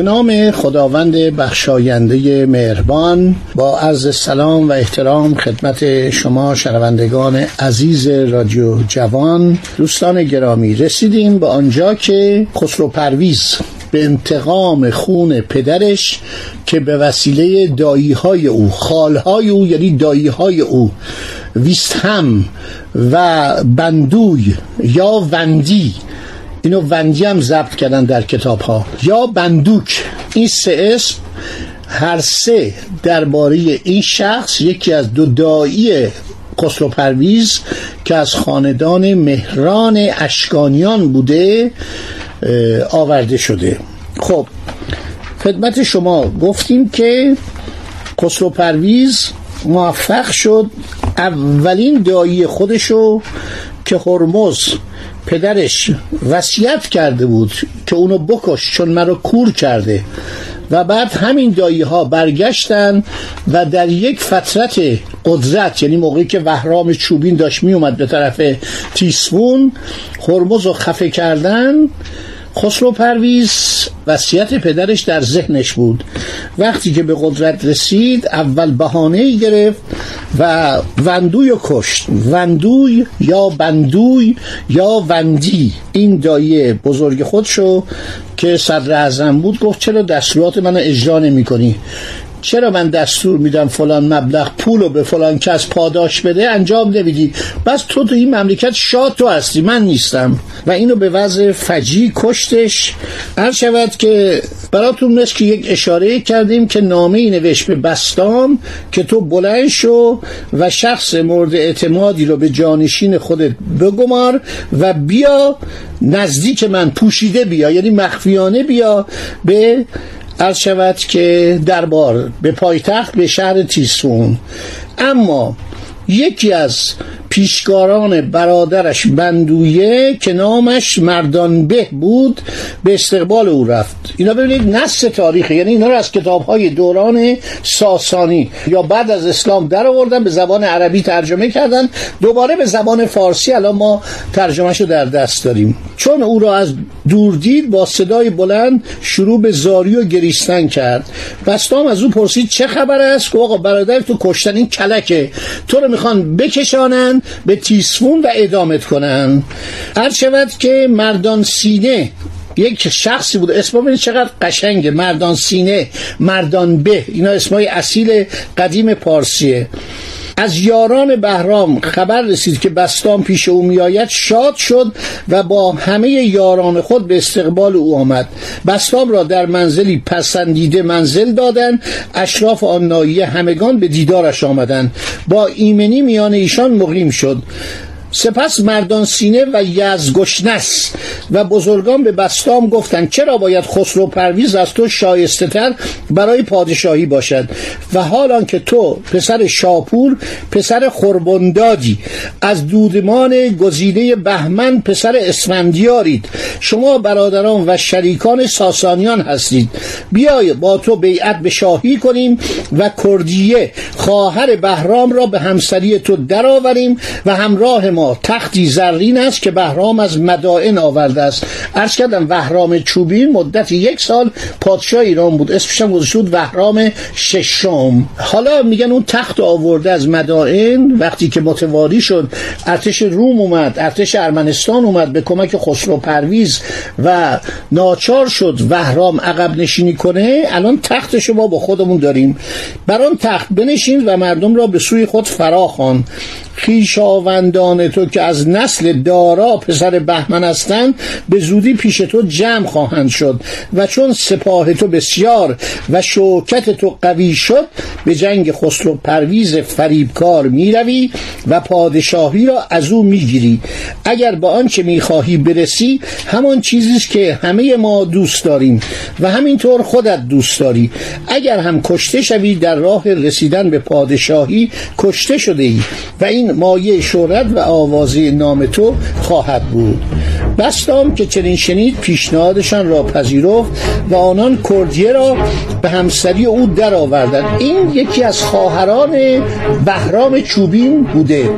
به نام خداوند بخشاینده مهربان با عرض سلام و احترام خدمت شما شنوندگان عزیز رادیو جوان. دوستان گرامی رسیدیم به آنجا که خسرو پرویز به انتقام خون پدرش که به وسیله دایی های او خالهای او یعنی دایی های او ویستهم و بندوی یا وندی اینو وندی هم ضبط کردن در کتاب ها یا بندوک. این سه اسم هر سه درباره این شخص یکی از دو دایی خسرو پرویز که از خاندان مهران اشکانیان بوده آورده شده. خب خدمت شما گفتیم که خسرو پرویز موفق شد اولین دایی خودشو که هرمز پدرش وصیت کرده بود که اونو بکش چون مرا کور کرده و بعد همین دایی ها برگشتن و در یک فترت قدرت یعنی موقعی که وهرام چوبین داشت می اومد به طرف تیسفون هرمز رو خفه کردن خسرو پرویز وصیت پدرش در ذهنش بود. وقتی که به قدرت رسید اول بهانه گرفت و وندوی کشت. وندوی یا بندوی یا وندی. این دایی بزرگ خودشو که صدر اعظم بود گفت چرا دستورات منو اجرا نمی کنی چرا من دستور میدم فلان مبلغ پول رو به فلان کس پاداش بده؟ انجام نمیدی. بس تو تو این مملکت شاد تو هستی. من نیستم. و اینو به وضع فجی کشتش. هر شود که براتون مثل که یک اشاره کردیم که نامه ای نوشت به بستام که تو بلند شو و شخص مورد اعتمادی رو به جانشین خودت بگمار و بیا نزدیک من پوشیده بیا یعنی مخفیانه بیا به عرض شود که دربار به پایتخت به شهر تیسفون اما یکی از پیشکاران برادرش بندویه که نامش مردان به بود به استقبال او رفت. اینا ببینید نص تاریخی یعنی اینا رو از کتاب های دوران ساسانی یا بعد از اسلام در آوردن به زبان عربی ترجمه کردن. دوباره به زبان فارسی الان ما ترجمهش رو در دست داریم. چون او را از دور دید با صدای بلند شروع به زاری و گریستن کرد. بستام از او پرسید چه خبر است؟ که آقا برادر تو کشتن این کلکه. تو رو می‌خوان بکشانن به تیسفون و ادامت کنن. هر شود که مردان سینه یک شخصی بود اسم ببینید چقدر قشنگه. مردان سینه مردان به. اینا اسمای اصیل قدیم پارسیه. از یاران بهرام خبر رسید که بستام پیش او میآید شاد شد و با همه یاران خود به استقبال او آمد. بستام را در منزلی پسندیده منزل دادند. اشراف آن ناحیه همگان به دیدارش آمدند. با ایمنی میان ایشان مقیم شد. سپس مردان سینه و یزگشنس و بزرگان به بستام گفتند چرا باید خسرو پرویز از تو شایسته تر برای پادشاهی باشد؟ و حالان که تو پسر شاپور پسر خربندادی از دودمان گزیده بهمن پسر اسفندیارید. شما برادران و شریکان ساسانیان هستید. بیای با تو بیعت به شاهی کنیم و کردیه خواهر بهرام را به همسری تو درآوریم و همراه ما تختی زرین است که بهرام از مدائن آورده است. عرض کردم بهرام چوبین مدت یک سال پادشاه ایران بود. اسمش هم گذاشته بود بهرام ششم. حالا میگن اون تخت آورده از مدائن وقتی که متواری شد ارتش روم اومد ارتش ارمنستان اومد به کمک خسرو پرویز و ناچار شد بهرام عقب نشینی کنه. الان تخت شما با خودمون داریم. بر آن تخت بنشین و مردم را به سوی خود فراخوان. خیشاوندان تو که از نسل دارا پسر بهمن هستند به زودی پیش تو جمع خواهند شد و چون سپاه تو بسیار و شوکت تو قوی شد به جنگ خسرو پرویز فریبکار می‌روی و پادشاهی را از او می‌گیری. اگر به آنچه می‌خواهی برسی همان چیزی است که همه ما دوست داریم و همینطور خودت دوست داری. اگر هم کشته شوی در راه رسیدن به پادشاهی کشته شده ای و این مایه شهرت و آوازه نام تو خواهد بود. بستام که چنین شنید پیشنهادشان را پذیرفت و آنان کردیه را به همسری او درآوردند. این یکی از خواهران بهرام چوبین بوده.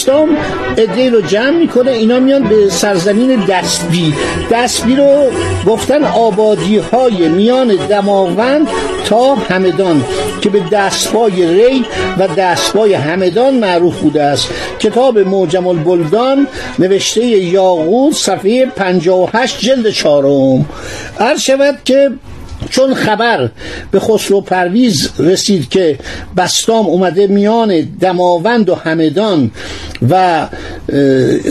بستام ادهی رو جمع می‌کنه اینا میان به سرزمین دستبی دستبی رو گفتن آبادی های میان دماوند تا همدان که به دستبای ری و دستبای همدان معروف بوده است. کتاب موجم البلدان نوشته یاقوت صفحه 58 جلد چهارم. عرض شود که چون خبر به خسرو پرویز رسید که بستام اومده میان دماوند و همدان و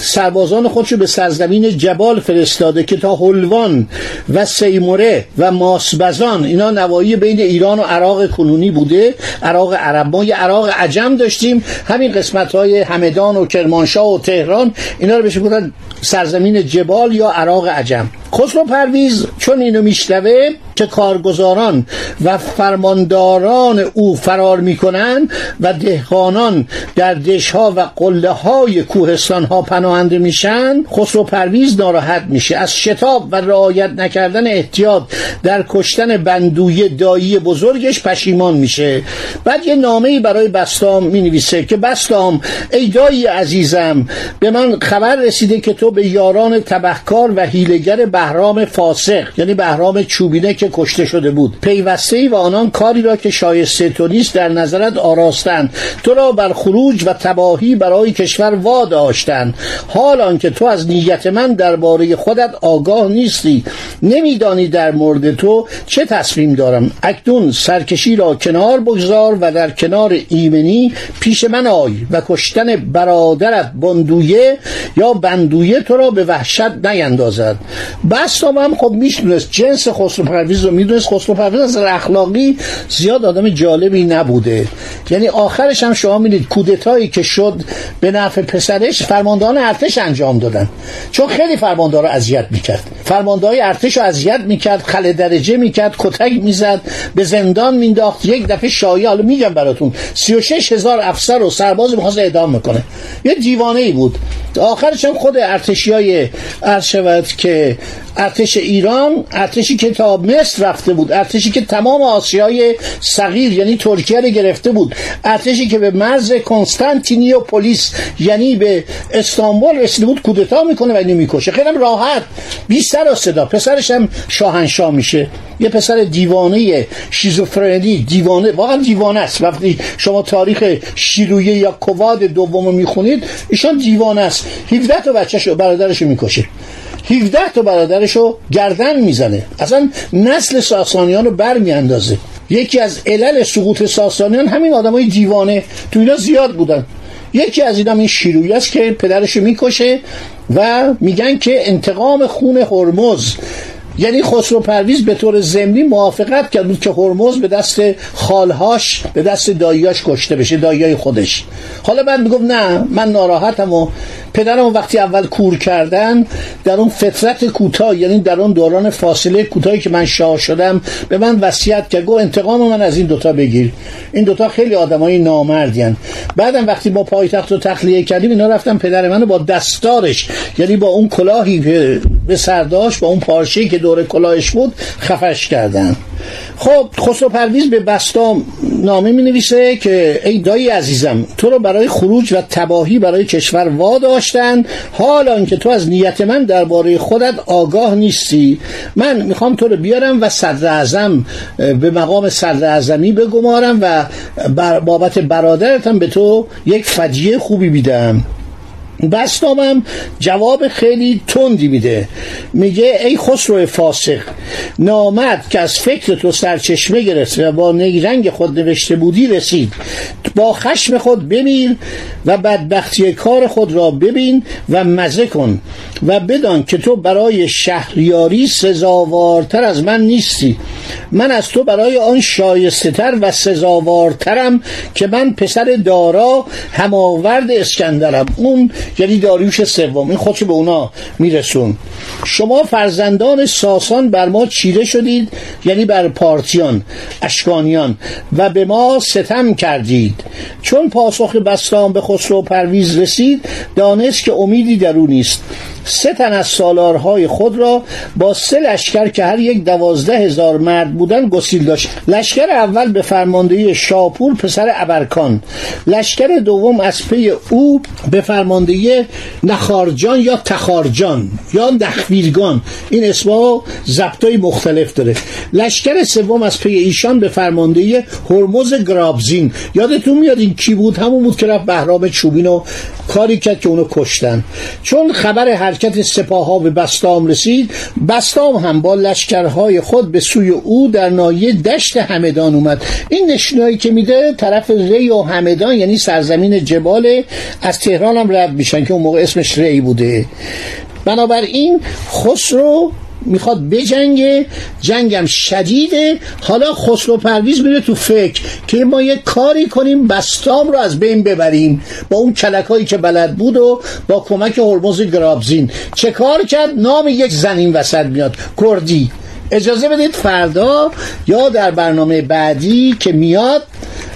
سربازان خودشو به سرزمین جبال فرستاده که تا هلوان و سیموره و ماسبزان اینا نوایی بین ایران و عراق کنونی بوده عراق عرب. ما یه عراق عجم داشتیم همین قسمت های همدان و کرمانشاه و تهران اینا رو بهش بودن سرزمین جبال یا عراق عجم. خسرو پرویز چون اینو میشنوه که کارگزاران و فرمانداران او فرار می‌کنن و دهقانان در دشها و قله های کوهستان ها پناهنده میشن خسرو پرویز ناراحت میشه. از شتاب و رعایت نکردن احتیاط در کشتن بندوی دایی بزرگش پشیمان میشه. بعد یه نامه برای بستام می‌نویسه که بستام ای دایی عزیزم به من خبر رسیده که تو به یاران تبهکار و هیلگر بهرام فاسق یعنی بهرام چوبینه که کشته شده بود. پیوسته ای و آنان کاری را که شایسته تو نیست در نظرت آراستند. تو را بر خروج و تباهی برای کشور واداشتند. حال آنکه تو از نیت من درباره خودت آگاه نیستی. نمیدانی در مورد تو چه تصمیم دارم. اکنون سرکشی را کنار بگذار و در کنار ایمنی پیش من آی و کشتن برادرت بندویه یا بندویه تو را به وحشت نیندازد. بس هم خب میشنست جنس خسرو پرویز رو می‌دونست. خسرو از اخلاقی زیاد آدم جالبی نبوده. یعنی آخرش هم شما می‌دید کودتایی که شد به نفع پسرش فرماندهان ارتش انجام دادن. چون خیلی فرماندار رو اذیت می‌کرد. فرماندهای ارتش رو اذیت می‌کرد خل درجه می‌کرد کتک می‌زد به زندان مینداخت یک دفعه شایعه حالا میگم براتون 36 هزار افسر و سرباز می‌خواست اعدام می‌کنه یه دیوانه بود. آخرش هم خود ارتشی های عرض شود که ارتش ایران ارتشی که تا مصر رفته بود ارتشی که تمام آسیای صغیر یعنی ترکیه رو گرفته بود ارتشی که به مرز کنستانتینی و پلیس یعنی به استانبول رسیده بود کودتا می‌کنه و اینو می‌کشه. خیلی راحت. بیشتر از صدا. پسرش هم شاهنشاه میشه. یه پسر دیوانه شیزوفرنی دیوانه واقعا دیوانه است. وقتی شما تاریخ شیرویه یا کواد دوم می‌خونید ایشان دیوانه است. 17 تا بچه‌شو برادرشو می‌کشه. 17 تا برادرشو گردن می‌زنه. اصلا نسل ساسانیان رو بر میاندازه یکی از علل سقوط ساسانیان همین آدمای دیوانه. تو اینا زیاد بودن. یکی از اینا این شیرویه است که پدرشو می‌کشه و میگن که انتقام خون هرمز یعنی خسرو پرویز به طور ضمنی موافقت کرد بود که هرمز به دست خالهاش به دست داییاش کشته بشه داییای خودش. حالا بعد می‌گفت نه من ناراحتم و پدرم وقتی اول کور کردن در اون فترت کوتاه یعنی در اون دوران فاصله کوتاهی که من شاه شدم به من وصیت کرد گو انتقام من از این دوتا بگیر. این دوتا خیلی آدمای نامردین. بعدم وقتی ما پایتخت رو تخلیه کردیم اینا رفتم پدر منو با دستارش یعنی با اون کلاهی به سرداش با اون پارچه‌ای که دور کلاهش بود خفش کردن. خب خسرو پرویز به بستام نامه می نویسه که ای دایی عزیزم تو رو برای خروج و تباهی برای کشور واداشتن. حال آنکه تو از نیت من درباره خودت آگاه نیستی. من می‌خوام تو رو بیارم و صدر به مقام صدر اعظمی بگمارم و بابت برادرتم به تو یک فجیه خوبی بیدم بستامم جواب خیلی تندی میده. میگه ای خسرو فاسق نامد که از فکر تو سرچشمه گرفت و با نیرنگ خود نوشته بودی رسید. با خشم خود بمیر و بدبختی کار خود را ببین و مزه کن و بدان که تو برای شهریاری سزاوارتر از من نیستی. من از تو برای آن شایسته تر و سزاوارترم که من پسر دارا هماورد اسکندرم. اون یعنی داریوش سوم این خودشو به اونا میرسون. شما فرزندان ساسان بر ما چیره شدید یعنی بر پارتیان اشکانیان و به ما ستم کردید. چون پاسخ بستان به خسرو پرویز رسید دانست که امیدی در او نیست. سه تن از سالارهای خود را با سه لشکر که هر یک دوازده هزار مرد بودن گسیل داشت. لشکر اول به فرماندهی شاپور پسر ابرکان. لشکر دوم از پی او به فرماندهی نخارجان یا تخارجان یا نخویرگان. این اسما زبطای مختلف داره. لشکر سوم از پی ایشان به فرماندهی هرمز گرابزین. یادتون میاد این کی بود؟ همون بود که رفت بهرام چوبین و کاری کرد که اونو کشتن. چون خبر حرکت سپاه ها به بستام رسید. بستام هم با لشکرهای خود به سوی او در نایه دشت همدان اومد. این نشنایی که میده طرف ری و همدان یعنی سرزمین جبال از تهران هم رد میشن که اون موقع اسمش ری بوده. بنابراین خسرو می‌خواد بجنگه جنگم شدیده. حالا خسرو پرویز میره تو فکر که ما یه کاری کنیم بستام رو از بین ببریم. با اون کلکایی که بلد بود و با کمک هرمز گرابزین. چه کار کرد؟ نام یک زنین وسط میاد. کردی. اجازه بدید فردا یا در برنامه بعدی که میاد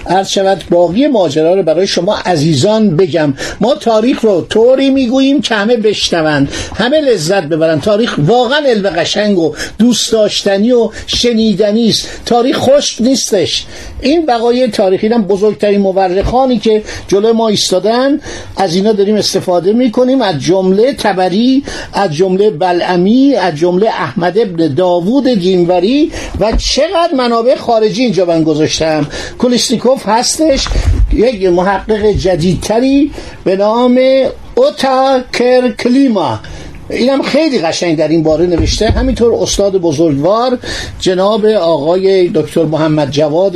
عرض شود باقی ماجرا رو برای شما عزیزان بگم. ما تاریخ رو طوری می‌گوییم که همه بشنون همه لذت ببرن تاریخ واقعا علم قشنگ و دوست داشتنی و شنیدنی است. تاریخ خشک نیستش. این بقای تاریخی هم بزرگترین مورخانی که جلوی ما ایستادن از اینا داریم استفاده می‌کنیم. از جمله تبری از جمله بلعمی از جمله احمد ابن داوود دینوری و چقدر منابع خارجی اینجا من گذاشتم. کلیسنیکوف هستش. یک محقق جدیدتری به نام اوتا کرکلیما اینم خیلی قشنگ در این باره نوشته. همینطور استاد بزرگوار جناب آقای دکتر محمد جواد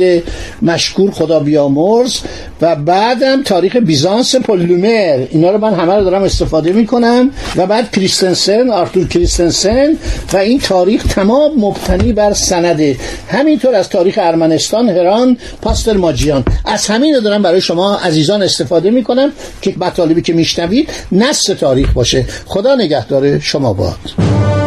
مشکور خدا بیامرز و بعدم تاریخ بیزانس پولومر اینا رو من همه رو دارم استفاده می‌کنم و بعد کریستنسن آرتور کریستنسن و این تاریخ تمام مبتنی بر سنده. همینطور از تاریخ ارمنستان هران پاستر ماجیان. از همین رو دارم برای شما عزیزان استفاده می‌کنم که مطالبی که میشنوید نص تاریخ باشه. خدا نگهدار. شما باد.